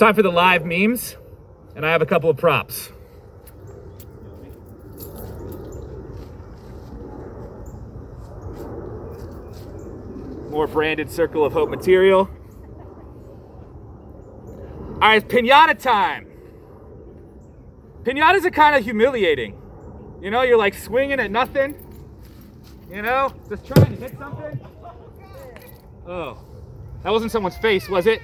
time for the live memes, and I have a couple of props. More branded Circle of Hope material. All right, it's pinata time. Pinatas are kind of humiliating. You know, you're like swinging at nothing. You know, just trying to hit something. Oh, that wasn't someone's face, was it?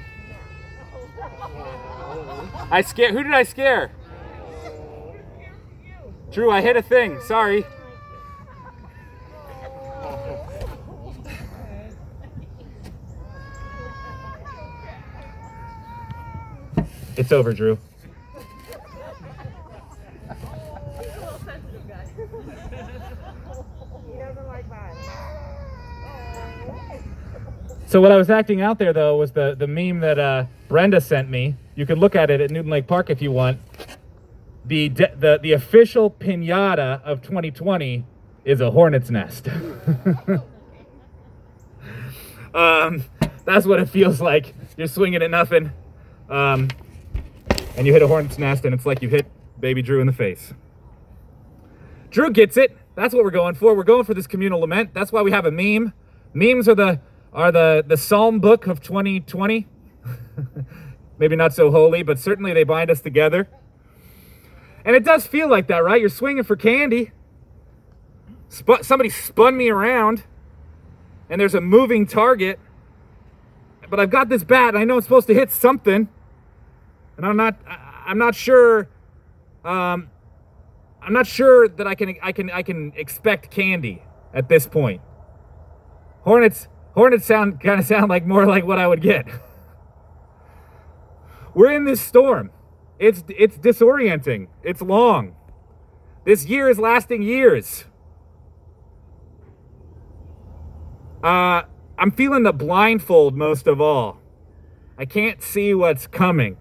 I scared. Who did I scare? Drew, I hit a thing. Sorry. It's over, Drew. So what I was acting out there though was the the meme that uh, Brenda sent me. You can look at it at Newton Lake Park if you want. The de- the the official pinata of 2020 is a hornet's nest. um, that's what it feels like. You're swinging at nothing, um, and you hit a hornet's nest, and it's like you hit baby Drew in the face. Drew gets it. That's what we're going for. We're going for this communal lament. That's why we have a meme. Memes are the are the, the Psalm book of 2020. Maybe not so holy, but certainly they bind us together. And it does feel like that, right? You're swinging for candy. Sp- somebody spun me around, and there's a moving target. But I've got this bat, and I know it's supposed to hit something. And I'm not, I'm not sure. Um, I'm not sure that I can, I can, I can expect candy at this point. Hornets Hornets sound kind of sound like more like what I would get. We're in this storm. It's it's disorienting. It's long. This year is lasting years. Uh, I'm feeling the blindfold most of all. I can't see what's coming.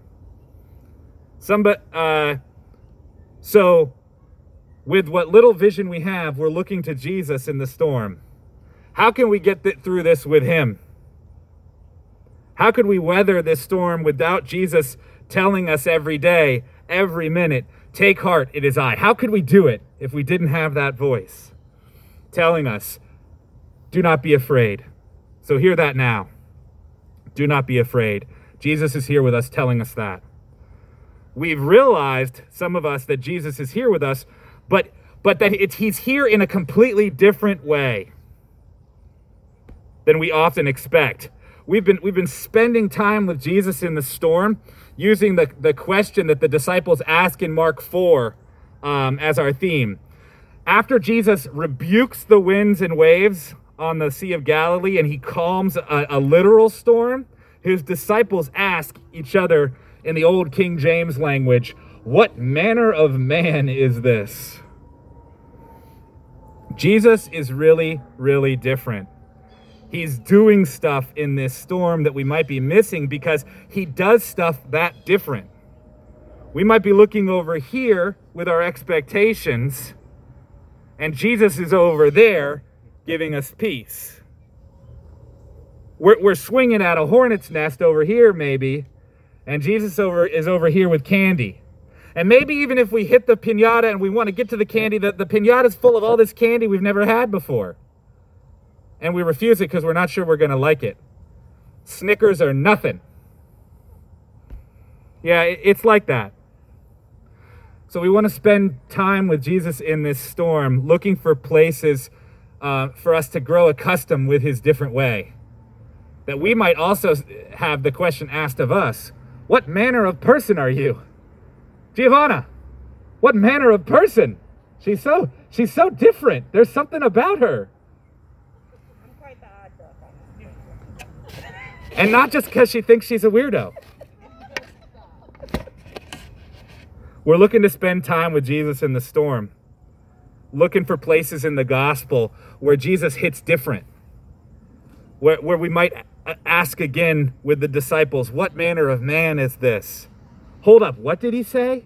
Somebody, uh, so with what little vision we have, we're looking to Jesus in the storm. How can we get th- through this with Him? How could we weather this storm without Jesus telling us every day, every minute, take heart, it is I? How could we do it if we didn't have that voice telling us, do not be afraid? So hear that now. Do not be afraid. Jesus is here with us telling us that. We've realized, some of us, that Jesus is here with us, but but that he's here in a completely different way than we often expect. We've been, we've been spending time with Jesus in the storm, using the, the question that the disciples ask in Mark 4 um, as our theme. After Jesus rebukes the winds and waves on the Sea of Galilee and he calms a, a literal storm, his disciples ask each other in the old King James language, What manner of man is this? Jesus is really, really different he's doing stuff in this storm that we might be missing because he does stuff that different. We might be looking over here with our expectations, and Jesus is over there giving us peace. We're, we're swinging at a hornet's nest over here, maybe, and Jesus over is over here with candy. And maybe even if we hit the pinata and we want to get to the candy, the, the is full of all this candy we've never had before and we refuse it because we're not sure we're going to like it. Snickers are nothing. Yeah, it's like that. So we want to spend time with Jesus in this storm, looking for places uh, for us to grow accustomed with his different way. That we might also have the question asked of us What manner of person are you? Giovanna, what manner of person? She's so she's so different. There's something about her. And not just because she thinks she's a weirdo. We're looking to spend time with Jesus in the storm, looking for places in the gospel where Jesus hits different, where, where we might ask again with the disciples, What manner of man is this? Hold up, what did he say?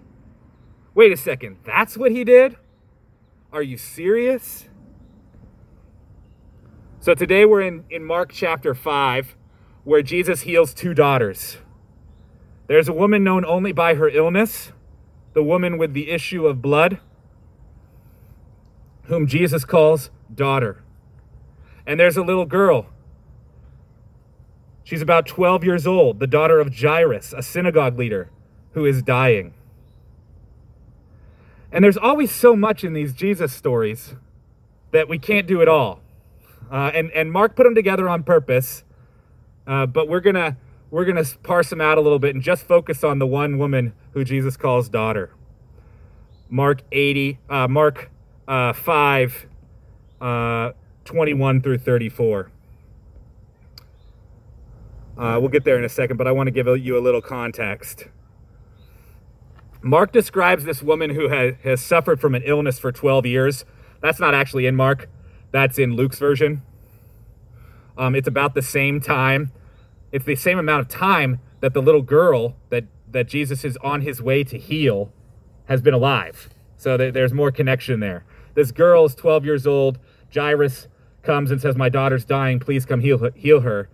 Wait a second, that's what he did? Are you serious? So today we're in, in Mark chapter 5 where Jesus heals two daughters. There's a woman known only by her illness, the woman with the issue of blood, whom Jesus calls daughter. And there's a little girl. She's about 12 years old, the daughter of Jairus, a synagogue leader, who is dying. And there's always so much in these Jesus stories that we can't do it all. Uh, and, and Mark put them together on purpose, uh, but we're to we're to parse them out a little bit and just focus on the one woman who Jesus calls daughter. Mark 80, uh, Mark uh, 5, uh, 21 through 34. Uh, we'll get there in a second, but I want to give you a little context. Mark describes this woman who has, has suffered from an illness for 12 years. That's not actually in Mark, that's in Luke's version. Um, it's about the same time it's the same amount of time that the little girl that that Jesus is on his way to heal has been alive. So there's more connection there. This girl is 12 years old. Jairus comes and says, "My daughter's dying. Please come heal heal her."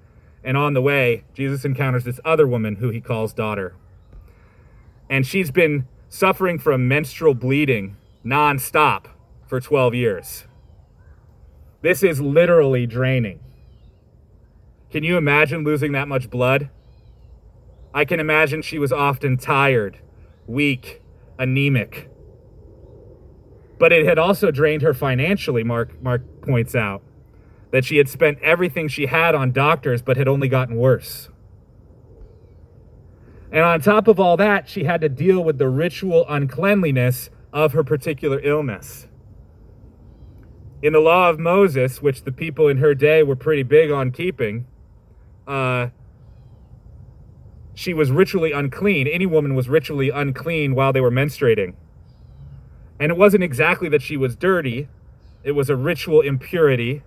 And on the way, Jesus encounters this other woman who he calls daughter. And she's been suffering from menstrual bleeding nonstop for 12 years. This is literally draining. Can you imagine losing that much blood? I can imagine she was often tired, weak, anemic. But it had also drained her financially, Mark, Mark points out. That she had spent everything she had on doctors, but had only gotten worse. And on top of all that, she had to deal with the ritual uncleanliness of her particular illness. In the law of Moses, which the people in her day were pretty big on keeping, uh, she was ritually unclean. Any woman was ritually unclean while they were menstruating. And it wasn't exactly that she was dirty, it was a ritual impurity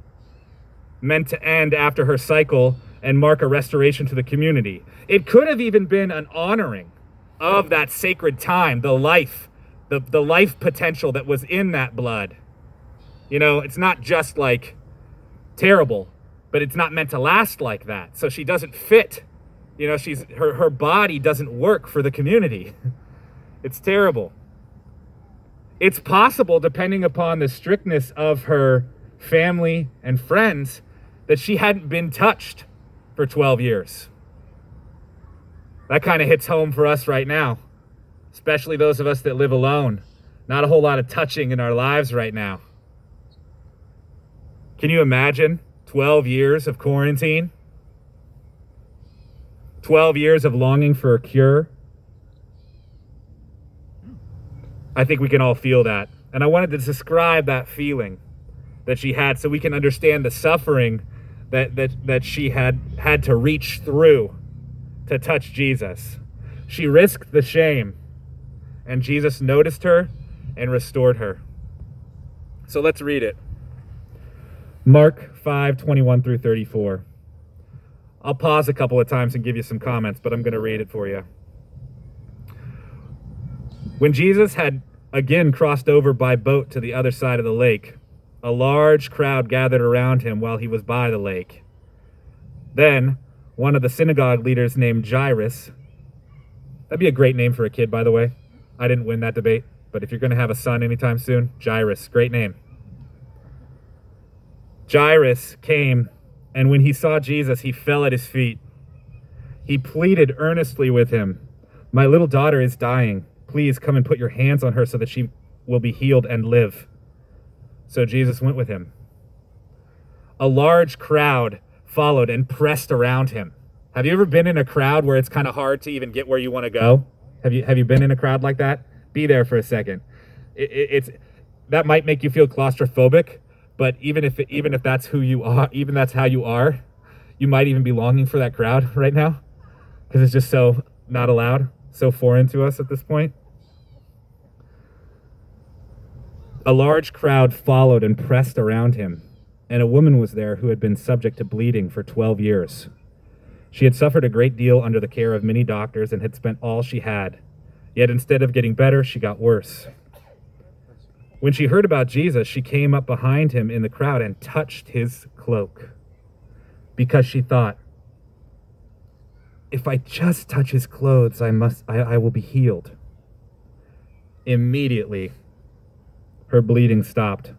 meant to end after her cycle and mark a restoration to the community. It could have even been an honoring of that sacred time, the life, the, the life potential that was in that blood. You know, it's not just like terrible but it's not meant to last like that. So she doesn't fit. You know, she's her her body doesn't work for the community. It's terrible. It's possible depending upon the strictness of her family and friends that she hadn't been touched for 12 years. That kind of hits home for us right now, especially those of us that live alone. Not a whole lot of touching in our lives right now. Can you imagine 12 years of quarantine, 12 years of longing for a cure. I think we can all feel that. And I wanted to describe that feeling that she had so we can understand the suffering that, that, that she had had to reach through to touch Jesus. She risked the shame, and Jesus noticed her and restored her. So let's read it. Mark 5 21 through 34. I'll pause a couple of times and give you some comments, but I'm going to read it for you. When Jesus had again crossed over by boat to the other side of the lake, a large crowd gathered around him while he was by the lake. Then one of the synagogue leaders named Jairus, that'd be a great name for a kid, by the way. I didn't win that debate, but if you're going to have a son anytime soon, Jairus, great name. Jairus came, and when he saw Jesus, he fell at his feet. He pleaded earnestly with him, My little daughter is dying. Please come and put your hands on her so that she will be healed and live. So Jesus went with him. A large crowd followed and pressed around him. Have you ever been in a crowd where it's kind of hard to even get where you want to go? Have you have you been in a crowd like that? Be there for a second. It, it, it's that might make you feel claustrophobic, but even if even if that's who you are, even that's how you are, you might even be longing for that crowd right now because it's just so not allowed, so foreign to us at this point. A large crowd followed and pressed around him, and a woman was there who had been subject to bleeding for 12 years. She had suffered a great deal under the care of many doctors and had spent all she had. Yet instead of getting better, she got worse. When she heard about Jesus, she came up behind him in the crowd and touched his cloak because she thought, if I just touch his clothes, I must I, I will be healed. Immediately, her bleeding stopped,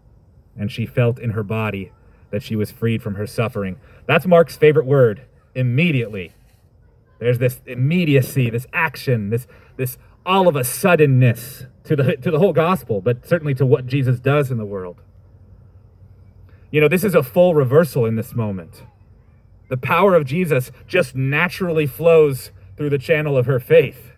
and she felt in her body that she was freed from her suffering. That's Mark's favorite word, immediately. There's this immediacy, this action, this this all of a suddenness to the to the whole gospel, but certainly to what Jesus does in the world. You know, this is a full reversal in this moment. The power of Jesus just naturally flows through the channel of her faith.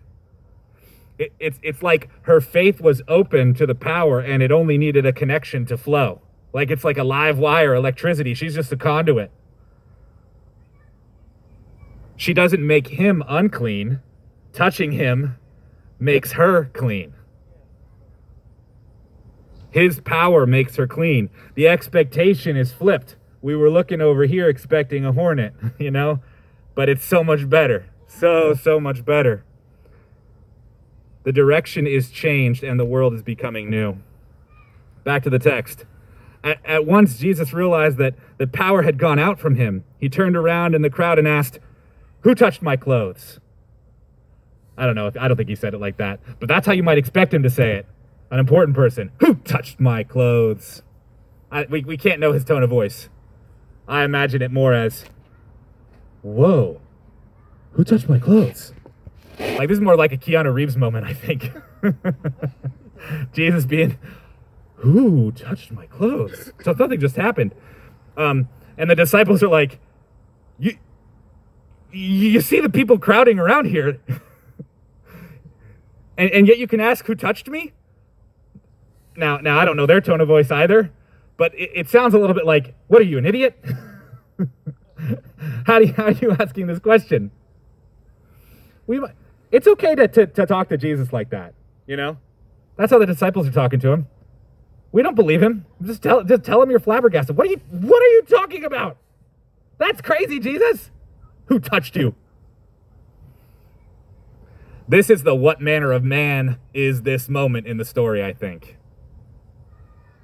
It, it's, it's like her faith was open to the power and it only needed a connection to flow. Like it's like a live wire, electricity. She's just a conduit. She doesn't make him unclean. Touching him makes her clean. His power makes her clean. The expectation is flipped we were looking over here expecting a hornet, you know? But it's so much better. So, so much better. The direction is changed and the world is becoming new. Back to the text. At, at once, Jesus realized that the power had gone out from him. He turned around in the crowd and asked, Who touched my clothes? I don't know. I don't think he said it like that, but that's how you might expect him to say it. An important person. Who touched my clothes? I, we, we can't know his tone of voice. I imagine it more as, whoa, who touched my clothes? Like, this is more like a Keanu Reeves moment, I think. Jesus being, who touched my clothes? So something just happened. Um, and the disciples are like, you, you see the people crowding around here. and, and yet you can ask who touched me? Now, now I don't know their tone of voice either but it, it sounds a little bit like, what are you, an idiot? how, do you, how are you asking this question? We, it's okay to, to, to talk to Jesus like that, you know? That's how the disciples are talking to him. We don't believe him. Just tell, just tell him you're flabbergasted. What are you, what are you talking about? That's crazy, Jesus. Who touched you? This is the what manner of man is this moment in the story, I think.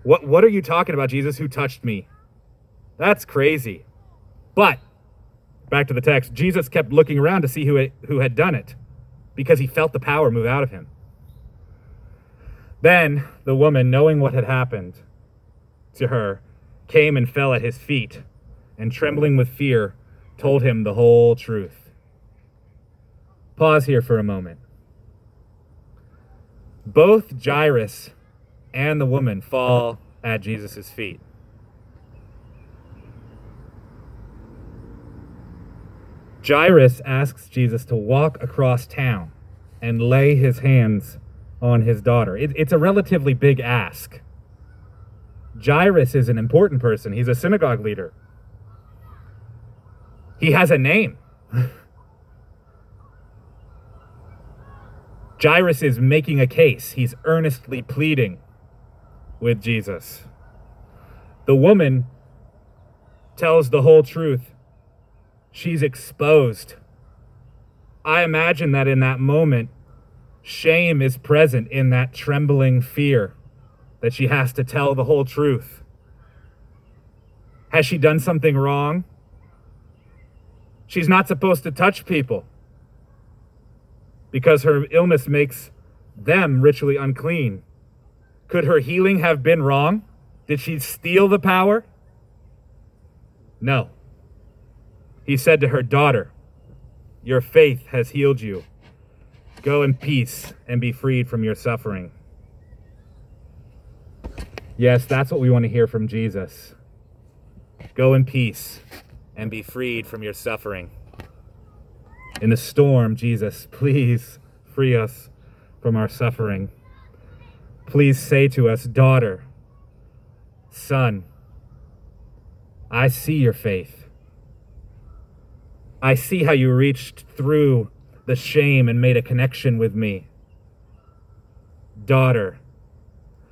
What what are you talking about, Jesus? Who touched me? That's crazy. But back to the text, Jesus kept looking around to see who who had done it because he felt the power move out of him. Then the woman, knowing what had happened to her, came and fell at his feet, and trembling with fear, told him the whole truth. Pause here for a moment. Both Jairus and the woman fall at Jesus' feet. Jairus asks Jesus to walk across town and lay his hands on his daughter. It, it's a relatively big ask. Jairus is an important person, he's a synagogue leader. He has a name. Jairus is making a case, he's earnestly pleading with Jesus. The woman tells the whole truth. She's exposed. I imagine that in that moment, shame is present in that trembling fear that she has to tell the whole truth. Has she done something wrong? She's not supposed to touch people because her illness makes them ritually unclean. Could her healing have been wrong? Did she steal the power? No. He said to her, Daughter, your faith has healed you. Go in peace and be freed from your suffering. Yes, that's what we want to hear from Jesus. Go in peace and be freed from your suffering. In the storm, Jesus, please free us from our suffering please say to us, Daughter, Son, I see your faith. I see how you reached through the shame and made a connection with me. Daughter.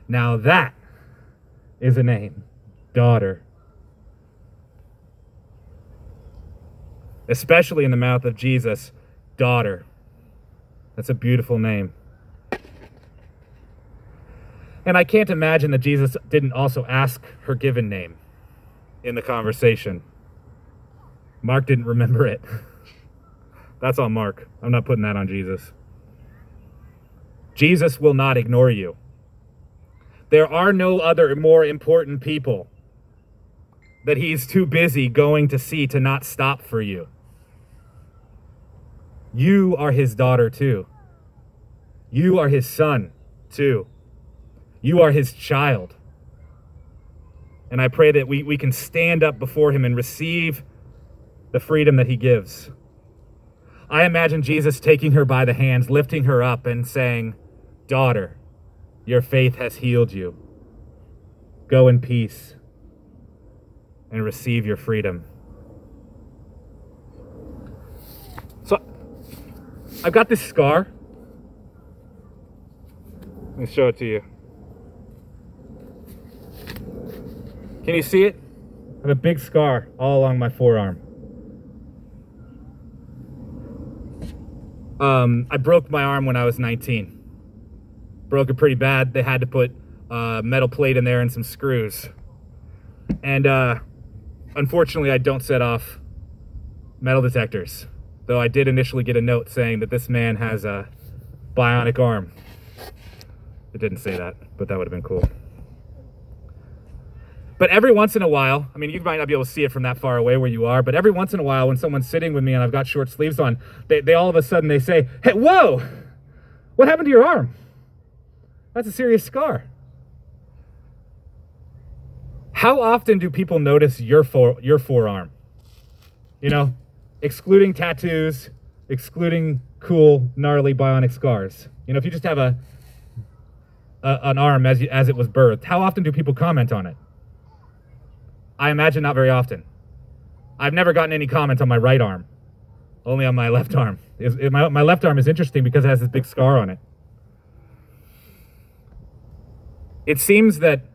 Now that is a name. Daughter. Especially in the mouth of Jesus, daughter. That's a beautiful name. And I can't imagine that Jesus didn't also ask her given name in the conversation. Mark didn't remember it. That's on Mark. I'm not putting that on Jesus. Jesus will not ignore you. There are no other more important people that he's too busy going to see to not stop for you. You are his daughter too. You are his son too. You are his child. And I pray that we, we can stand up before him and receive the freedom that he gives. I imagine Jesus taking her by the hands, lifting her up, and saying, Daughter, your faith has healed you. Go in peace and receive your freedom. I've got this scar. Let me show it to you. Can you see it? I have a big scar all along my forearm. Um, I broke my arm when I was 19. Broke it pretty bad. They had to put a metal plate in there and some screws. And uh, unfortunately, I don't set off metal detectors. Though I did initially get a note saying that this man has a bionic arm. It didn't say that, but that would have been cool. But every once in a while, I mean, you might not be able to see it from that far away where you are, but every once in a while, when someone's sitting with me and I've got short sleeves on, they, they all of a sudden they say, "Hey, whoa! What happened to your arm? That's a serious scar." How often do people notice your for, your forearm? You know, excluding tattoos, excluding cool, gnarly bionic scars. You know, if you just have a, a an arm as you, as it was birthed, how often do people comment on it? I imagine not very often. I've never gotten any comment on my right arm, only on my left arm. my, my left arm is interesting because it has this big scar on it. It seems that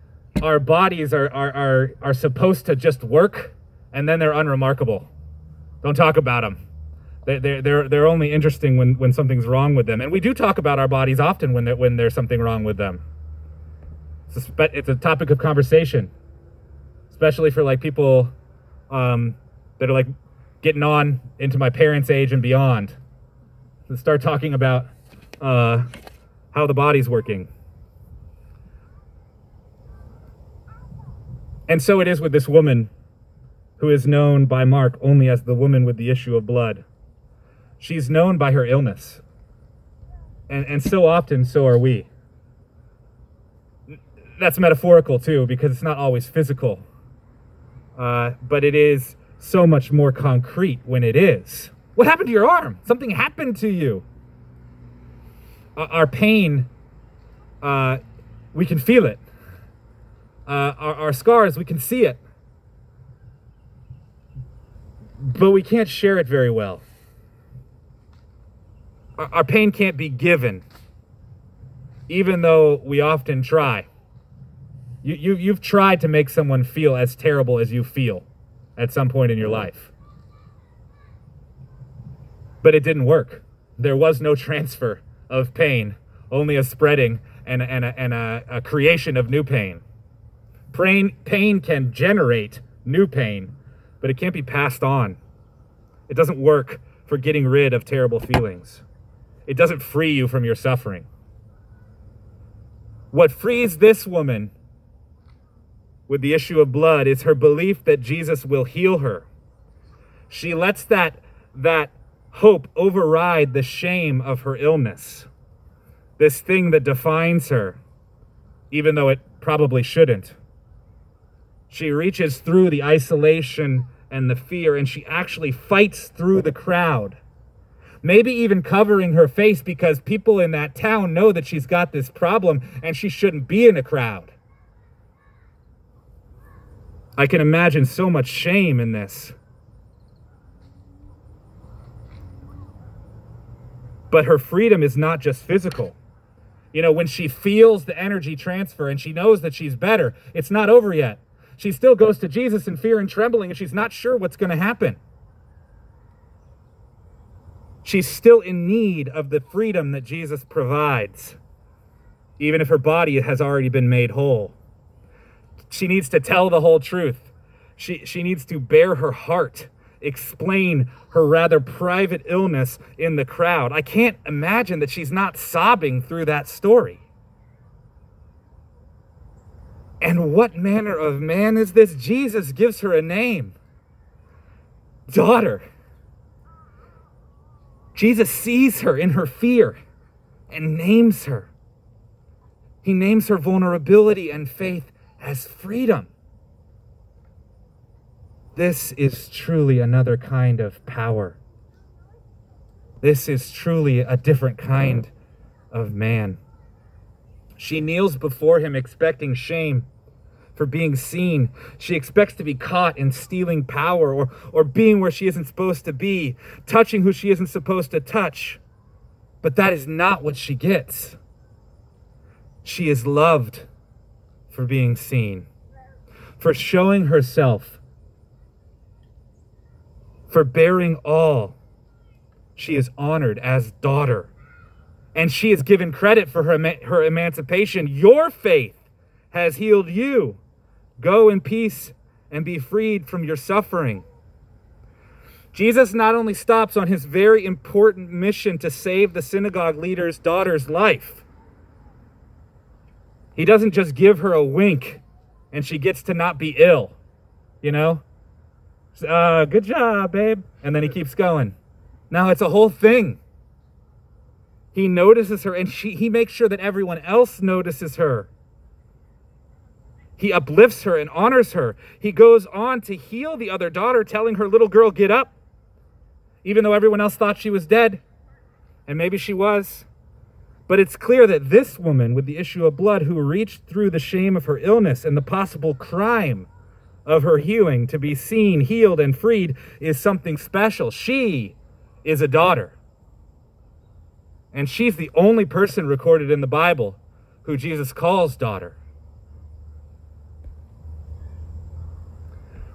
our bodies are, are, are, are supposed to just work and then they're unremarkable. Don't talk about them. They, they're, they're, they're only interesting when, when something's wrong with them. And we do talk about our bodies often when, when there's something wrong with them. It's a, it's a topic of conversation especially for like people um, that are like getting on into my parents' age and beyond. To start talking about uh, how the body's working. And so it is with this woman who is known by Mark only as the woman with the issue of blood. She's known by her illness. And, and so often, so are we. That's metaphorical too, because it's not always physical uh, but it is so much more concrete when it is. What happened to your arm? Something happened to you. Uh, our pain, uh, we can feel it. Uh, our, our scars, we can see it. But we can't share it very well. Our, pain can't be given, even though we often try. You, you, you've tried to make someone feel as terrible as you feel at some point in your mm-hmm. life. But it didn't work. There was no transfer of pain, only a spreading and, and, a, and a, a creation of new pain. pain. Pain can generate new pain, but it can't be passed on. It doesn't work for getting rid of terrible feelings. It doesn't free you from your suffering. What frees this woman with the issue of blood is her belief that Jesus will heal her. She lets that, that hope override the shame of her illness, this thing that defines her, even though it probably shouldn't. She reaches through the isolation and the fear, and she actually fights through the crowd. Maybe even covering her face because people in that town know that she's got this problem and she shouldn't be in a crowd. I can imagine so much shame in this. But her freedom is not just physical. You know, when she feels the energy transfer and she knows that she's better, it's not over yet. She still goes to Jesus in fear and trembling, and she's not sure what's going to happen. She's still in need of the freedom that Jesus provides, even if her body has already been made whole. She needs to tell the whole truth. She, she needs to bare her heart explain her rather private illness in the crowd. I can't imagine that she's not sobbing through that story. And what manner of man is this? Jesus gives her a name daughter. Jesus sees her in her fear and names her. He names her vulnerability and faith as freedom. This is truly another kind of power. This is truly a different kind of man. She kneels before him, expecting shame for being seen. She expects to be caught in stealing power or, or being where she isn't supposed to be, touching who she isn't supposed to touch. But that is not what she gets. She is loved for being seen, for showing herself, for bearing all. She is honored as daughter. And she is given credit for her, her emancipation. Your faith has healed you. Go in peace and be freed from your suffering. Jesus not only stops on his very important mission to save the synagogue leader's daughter's life, he doesn't just give her a wink and she gets to not be ill, you know? Uh, good job, babe. And then he keeps going. Now it's a whole thing. He notices her and she, he makes sure that everyone else notices her. He uplifts her and honors her. He goes on to heal the other daughter, telling her little girl, Get up, even though everyone else thought she was dead. And maybe she was. But it's clear that this woman with the issue of blood, who reached through the shame of her illness and the possible crime of her healing to be seen, healed, and freed, is something special. She is a daughter. And she's the only person recorded in the Bible who Jesus calls daughter.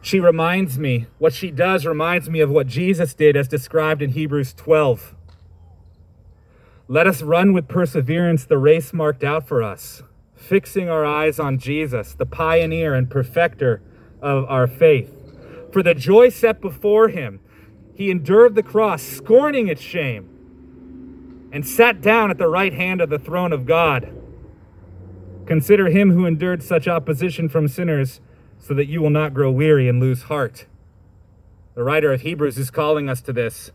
She reminds me, what she does reminds me of what Jesus did as described in Hebrews 12. Let us run with perseverance the race marked out for us, fixing our eyes on Jesus, the pioneer and perfecter of our faith. For the joy set before him, he endured the cross, scorning its shame, and sat down at the right hand of the throne of God. Consider him who endured such opposition from sinners so that you will not grow weary and lose heart. The writer of Hebrews is calling us to this,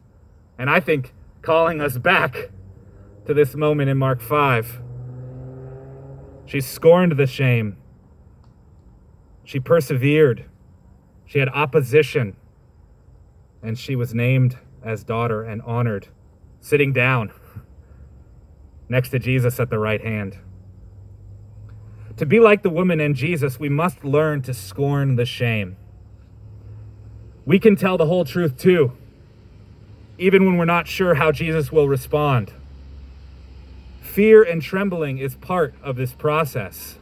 and I think calling us back to this moment in Mark 5. She scorned the shame. She persevered. She had opposition. And she was named as daughter and honored, sitting down next to Jesus at the right hand. To be like the woman in Jesus, we must learn to scorn the shame. We can tell the whole truth too, even when we're not sure how Jesus will respond. Fear and trembling is part of this process,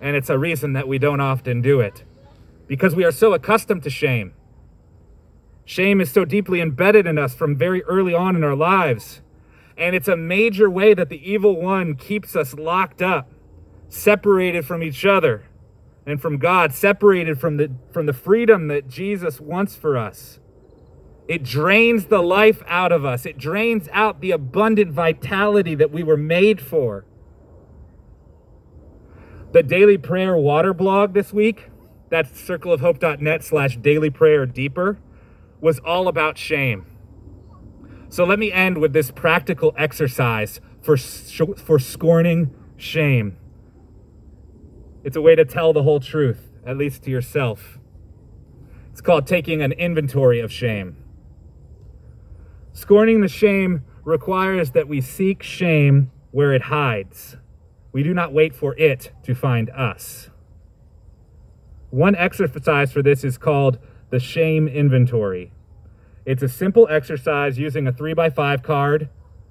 and it's a reason that we don't often do it because we are so accustomed to shame. Shame is so deeply embedded in us from very early on in our lives, and it's a major way that the evil one keeps us locked up separated from each other and from God, separated from the, from the freedom that Jesus wants for us. It drains the life out of us. It drains out the abundant vitality that we were made for. The daily prayer water blog this week, that's circleofhope.net slash daily prayer deeper, was all about shame. So let me end with this practical exercise for, for scorning shame. It's a way to tell the whole truth, at least to yourself. It's called taking an inventory of shame. Scorning the shame requires that we seek shame where it hides. We do not wait for it to find us. One exercise for this is called the shame inventory. It's a simple exercise using a 3x5 card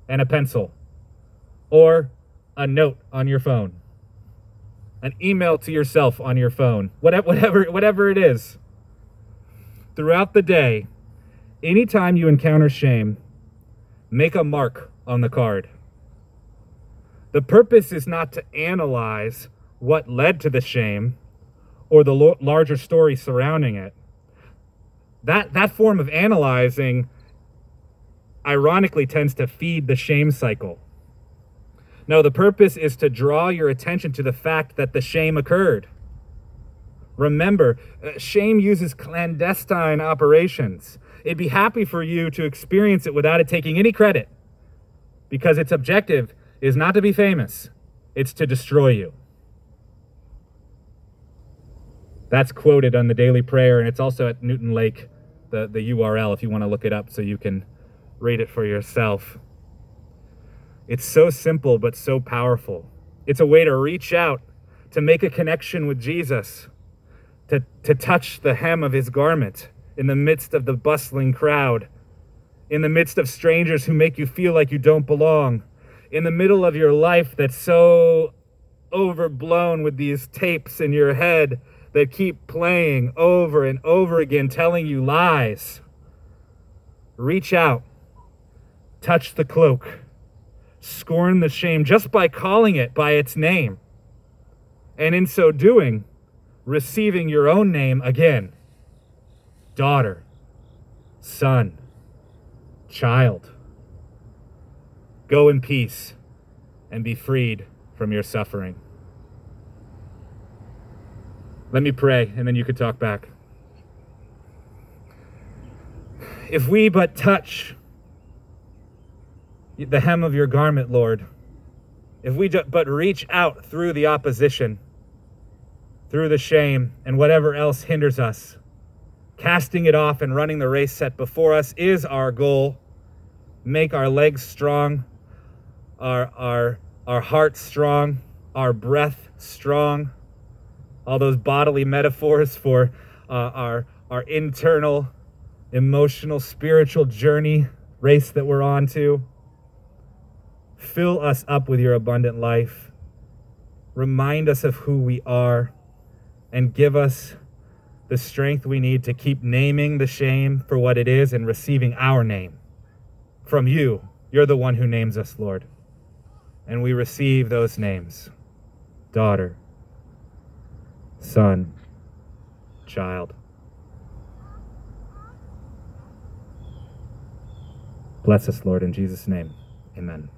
and a pencil or a note on your phone an email to yourself on your phone, whatever, whatever whatever it is. Throughout the day, anytime you encounter shame, make a mark on the card. The purpose is not to analyze what led to the shame or the lo- larger story surrounding it. that that form of analyzing ironically tends to feed the shame cycle. No, the purpose is to draw your attention to the fact that the shame occurred. Remember, uh, shame uses clandestine operations. It'd be happy for you to experience it without it taking any credit because its objective is not to be famous, it's to destroy you. That's quoted on the Daily Prayer, and it's also at Newton Lake, the, the URL, if you want to look it up so you can read it for yourself. It's so simple, but so powerful. It's a way to reach out, to make a connection with Jesus, to, to touch the hem of his garment in the midst of the bustling crowd, in the midst of strangers who make you feel like you don't belong, in the middle of your life that's so overblown with these tapes in your head that keep playing over and over again, telling you lies. Reach out touch the cloak, scorn the shame just by calling it by its name, and in so doing, receiving your own name again daughter, son, child. Go in peace and be freed from your suffering. Let me pray, and then you could talk back. If we but touch the hem of your garment, Lord. If we but reach out through the opposition, through the shame, and whatever else hinders us, casting it off and running the race set before us is our goal. Make our legs strong, our, our, our hearts strong, our breath strong. All those bodily metaphors for uh, our, our internal, emotional, spiritual journey race that we're on to. Fill us up with your abundant life. Remind us of who we are and give us the strength we need to keep naming the shame for what it is and receiving our name from you. You're the one who names us, Lord. And we receive those names daughter, son, child. Bless us, Lord, in Jesus' name. Amen.